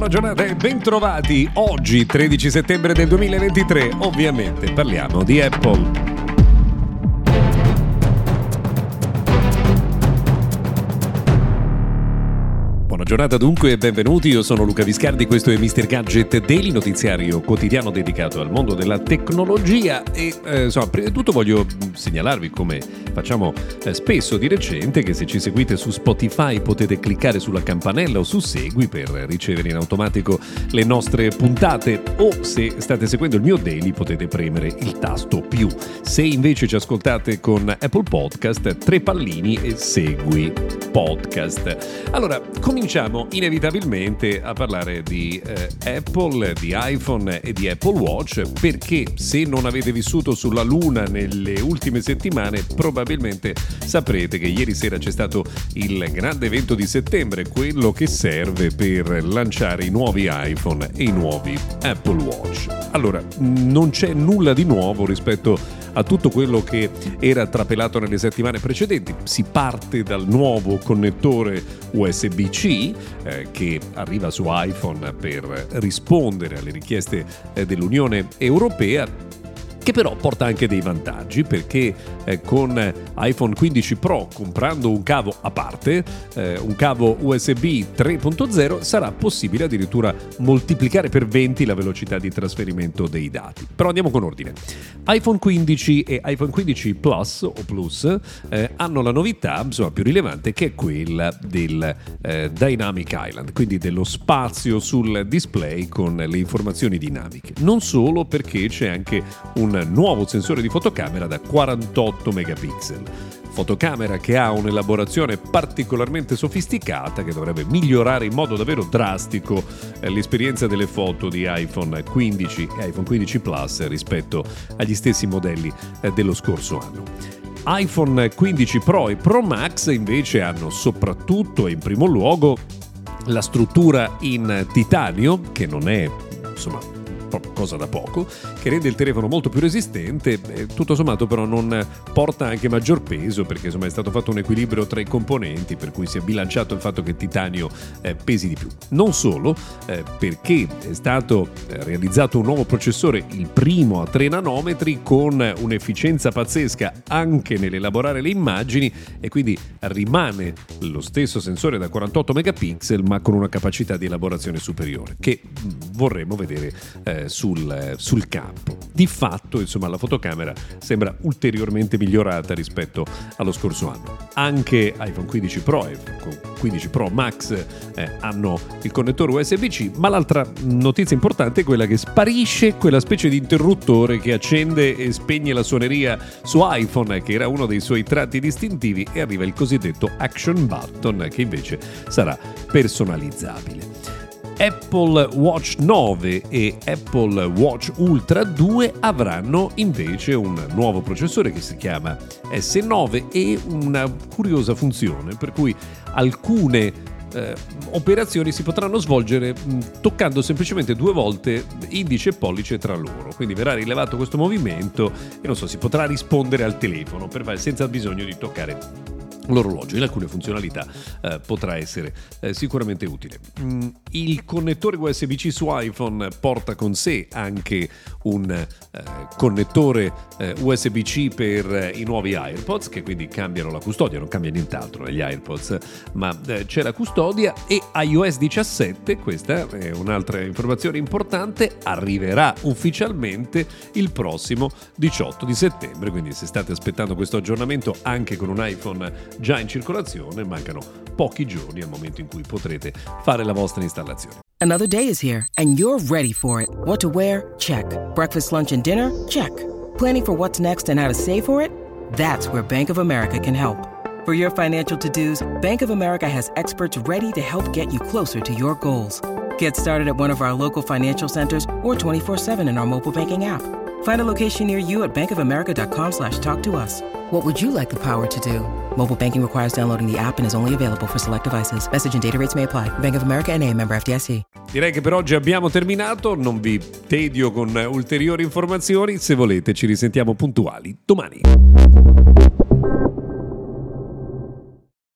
Buona giornata e bentrovati. Oggi, 13 settembre del 2023, ovviamente parliamo di Apple. Giornata dunque e benvenuti, io sono Luca Viscardi, questo è Mr. Gadget Daily, notiziario quotidiano dedicato al mondo della tecnologia e eh, insomma, prima di tutto voglio segnalarvi come facciamo eh, spesso di recente che se ci seguite su Spotify potete cliccare sulla campanella o su Segui per ricevere in automatico le nostre puntate o se state seguendo il mio daily potete premere il tasto più. Se invece ci ascoltate con Apple Podcast, tre pallini e segui podcast. Allora, cominciamo cominciamo inevitabilmente a parlare di eh, Apple, di iPhone e di Apple Watch perché se non avete vissuto sulla Luna nelle ultime settimane probabilmente saprete che ieri sera c'è stato il grande evento di settembre, quello che serve per lanciare i nuovi iPhone e i nuovi Apple Watch. Allora, non c'è nulla di nuovo rispetto a a tutto quello che era trapelato nelle settimane precedenti. Si parte dal nuovo connettore USB-C eh, che arriva su iPhone per rispondere alle richieste eh, dell'Unione Europea che però porta anche dei vantaggi perché eh, con iPhone 15 Pro comprando un cavo a parte, eh, un cavo USB 3.0, sarà possibile addirittura moltiplicare per 20 la velocità di trasferimento dei dati. Però andiamo con ordine. iPhone 15 e iPhone 15 Plus o Plus eh, hanno la novità insomma, più rilevante che è quella del eh, Dynamic Island, quindi dello spazio sul display con le informazioni dinamiche. Non solo perché c'è anche un un nuovo sensore di fotocamera da 48 megapixel. Fotocamera che ha un'elaborazione particolarmente sofisticata che dovrebbe migliorare in modo davvero drastico eh, l'esperienza delle foto di iPhone 15 e iPhone 15 Plus rispetto agli stessi modelli eh, dello scorso anno iPhone 15 Pro e Pro Max invece hanno soprattutto e in primo luogo la struttura in titanio, che non è insomma cosa da poco, che rende il telefono molto più resistente, tutto sommato però non porta anche maggior peso perché insomma è stato fatto un equilibrio tra i componenti per cui si è bilanciato il fatto che il titanio eh, pesi di più. Non solo, eh, perché è stato eh, realizzato un nuovo processore, il primo a 3 nanometri, con un'efficienza pazzesca anche nell'elaborare le immagini e quindi rimane lo stesso sensore da 48 megapixel ma con una capacità di elaborazione superiore che mm, vorremmo vedere eh, sul, sul, campo. Di fatto, insomma, la fotocamera sembra ulteriormente migliorata rispetto allo scorso anno. Anche iPhone 15 Pro e 15 Pro Max eh, hanno il connettore USB-C, ma l'altra notizia importante è quella che sparisce quella specie di interruttore che accende e spegne la suoneria su iPhone, che era uno dei suoi tratti distintivi, e arriva il cosiddetto Action Button, che invece sarà personalizzabile. Apple Watch 9 e Apple Watch Ultra 2 avranno invece un nuovo processore che si chiama S9 e una curiosa funzione per cui alcune eh, operazioni si potranno svolgere mh, toccando semplicemente due volte indice e pollice tra loro. Quindi verrà rilevato questo movimento e non so, si potrà rispondere al telefono per, senza bisogno di toccare l'orologio in alcune funzionalità eh, potrà essere eh, sicuramente utile. Mm, il connettore USB-C su iPhone porta con sé anche un eh, connettore eh, USB-C per eh, i nuovi AirPods che quindi cambiano la custodia, non cambia nient'altro negli AirPods, ma eh, c'è la custodia e iOS 17, questa è un'altra informazione importante, arriverà ufficialmente il prossimo 18 di settembre, quindi se state aspettando questo aggiornamento anche con un iPhone già in circolazione, mancano pochi giorni al momento in cui potrete fare la vostra installazione. Another day is here and you're ready for it. What to wear? Check. Breakfast, lunch and dinner? Check. Planning for what's next and how to save for it? That's where Bank of America can help. For your financial to-dos, Bank of America has experts ready to help get you closer to your goals. Get started at one of our local financial centers or 24-7 in our mobile banking app. Find a location near you at bankofamerica.com slash talk to us. What would you like the power to do? Mobile banking requires downloading the app and is only available for select devices. Message and data rates may apply. Bank of America and a member FDIC. Direi che per oggi abbiamo terminato, non vi tedio con ulteriori informazioni, se volete ci risentiamo puntuali domani.